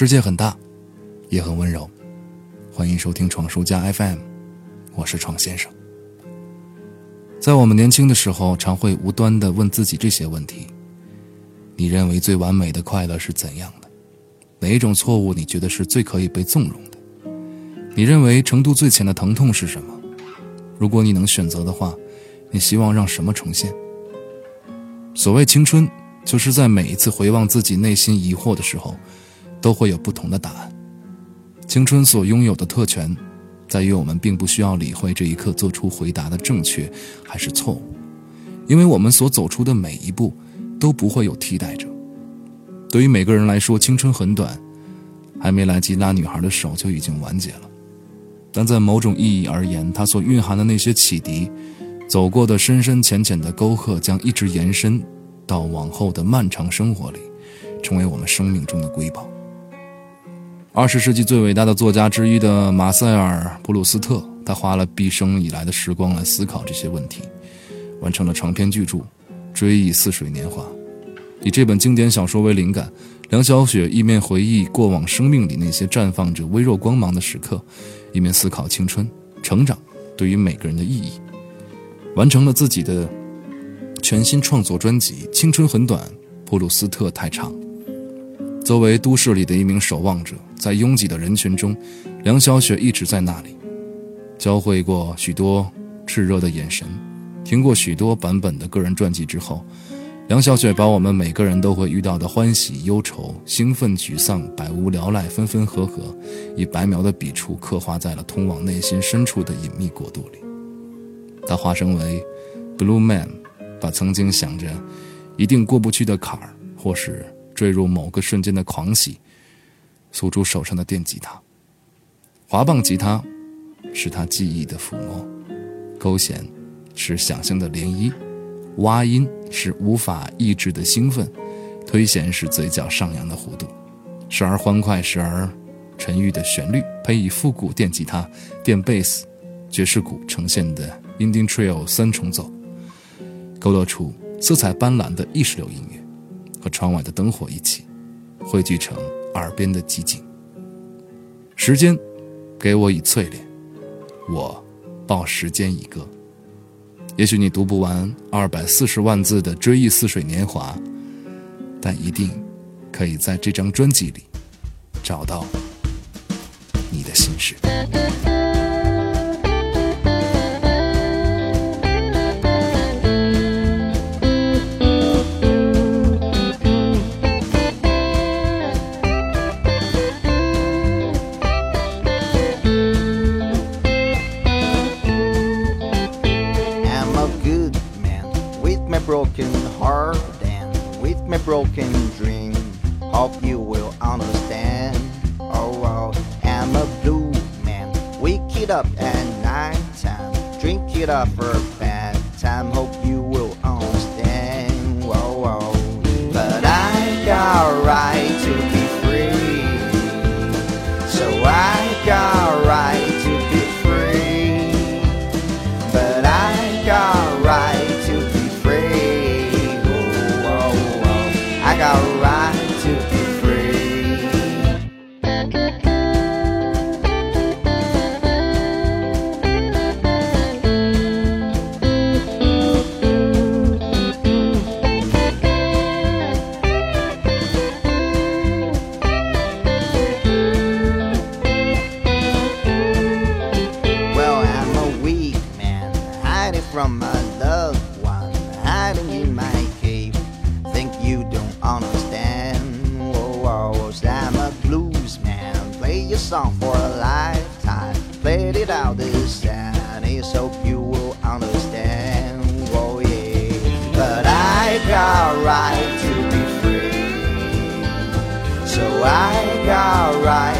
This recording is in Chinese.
世界很大，也很温柔。欢迎收听闯书家 FM，我是闯先生。在我们年轻的时候，常会无端的问自己这些问题：你认为最完美的快乐是怎样的？哪一种错误你觉得是最可以被纵容的？你认为程度最浅的疼痛是什么？如果你能选择的话，你希望让什么重现？所谓青春，就是在每一次回望自己内心疑惑的时候，都会有不同的答案。青春所拥有的特权，在于我们并不需要理会这一刻做出回答的正确还是错误，因为我们所走出的每一步，都不会有替代者。对于每个人来说，青春很短，还没来及拉女孩的手就已经完结了。但在某种意义而言，它所蕴含的那些启迪，走过的深深浅浅的沟壑，将一直延伸到往后的漫长生活里，成为我们生命中的瑰宝。二十世纪最伟大的作家之一的马塞尔·普鲁斯特，他花了毕生以来的时光来思考这些问题，完成了长篇巨著《追忆似水年华》。以这本经典小说为灵感，梁晓雪一面回忆过往生命里那些绽放着微弱光芒的时刻，一面思考青春、成长对于每个人的意义，完成了自己的全新创作专辑《青春很短，普鲁斯特太长》。作为都市里的一名守望者，在拥挤的人群中，梁小雪一直在那里，交汇过许多炽热的眼神，听过许多版本的个人传记之后，梁小雪把我们每个人都会遇到的欢喜、忧愁、兴奋、沮丧、百无聊赖、分分合合，以白描的笔触刻画在了通往内心深处的隐秘国度里。他化身为 Blue Man，把曾经想着一定过不去的坎儿，或是。坠入某个瞬间的狂喜，诉诸手上的电吉他。滑棒吉他是他记忆的抚摸，勾弦是想象的涟漪，挖音是无法抑制的兴奋，推弦是嘴角上扬的弧度，时而欢快，时而沉郁的旋律，配以复古电吉他、电贝斯、爵士鼓呈现的 Indian Trio 三重奏，勾勒出色彩斑斓的意识流音乐。和窗外的灯火一起，汇聚成耳边的寂静。时间，给我以淬炼，我报时间一个。也许你读不完二百四十万字的《追忆似水年华》，但一定可以在这张专辑里找到你的心事。Broken heart and with my broken dream. Hope you will understand. Oh, oh, I'm a blue man. Wake it up at night time. Drink it up for a bad time. Hope you loved one hiding in my cave. Think you don't understand? Oh, whoa, whoa, I'm a blues man. Play your song for a lifetime. Played it out this time. It's hope you will understand. Whoa, yeah. But I got right to be free. So I got right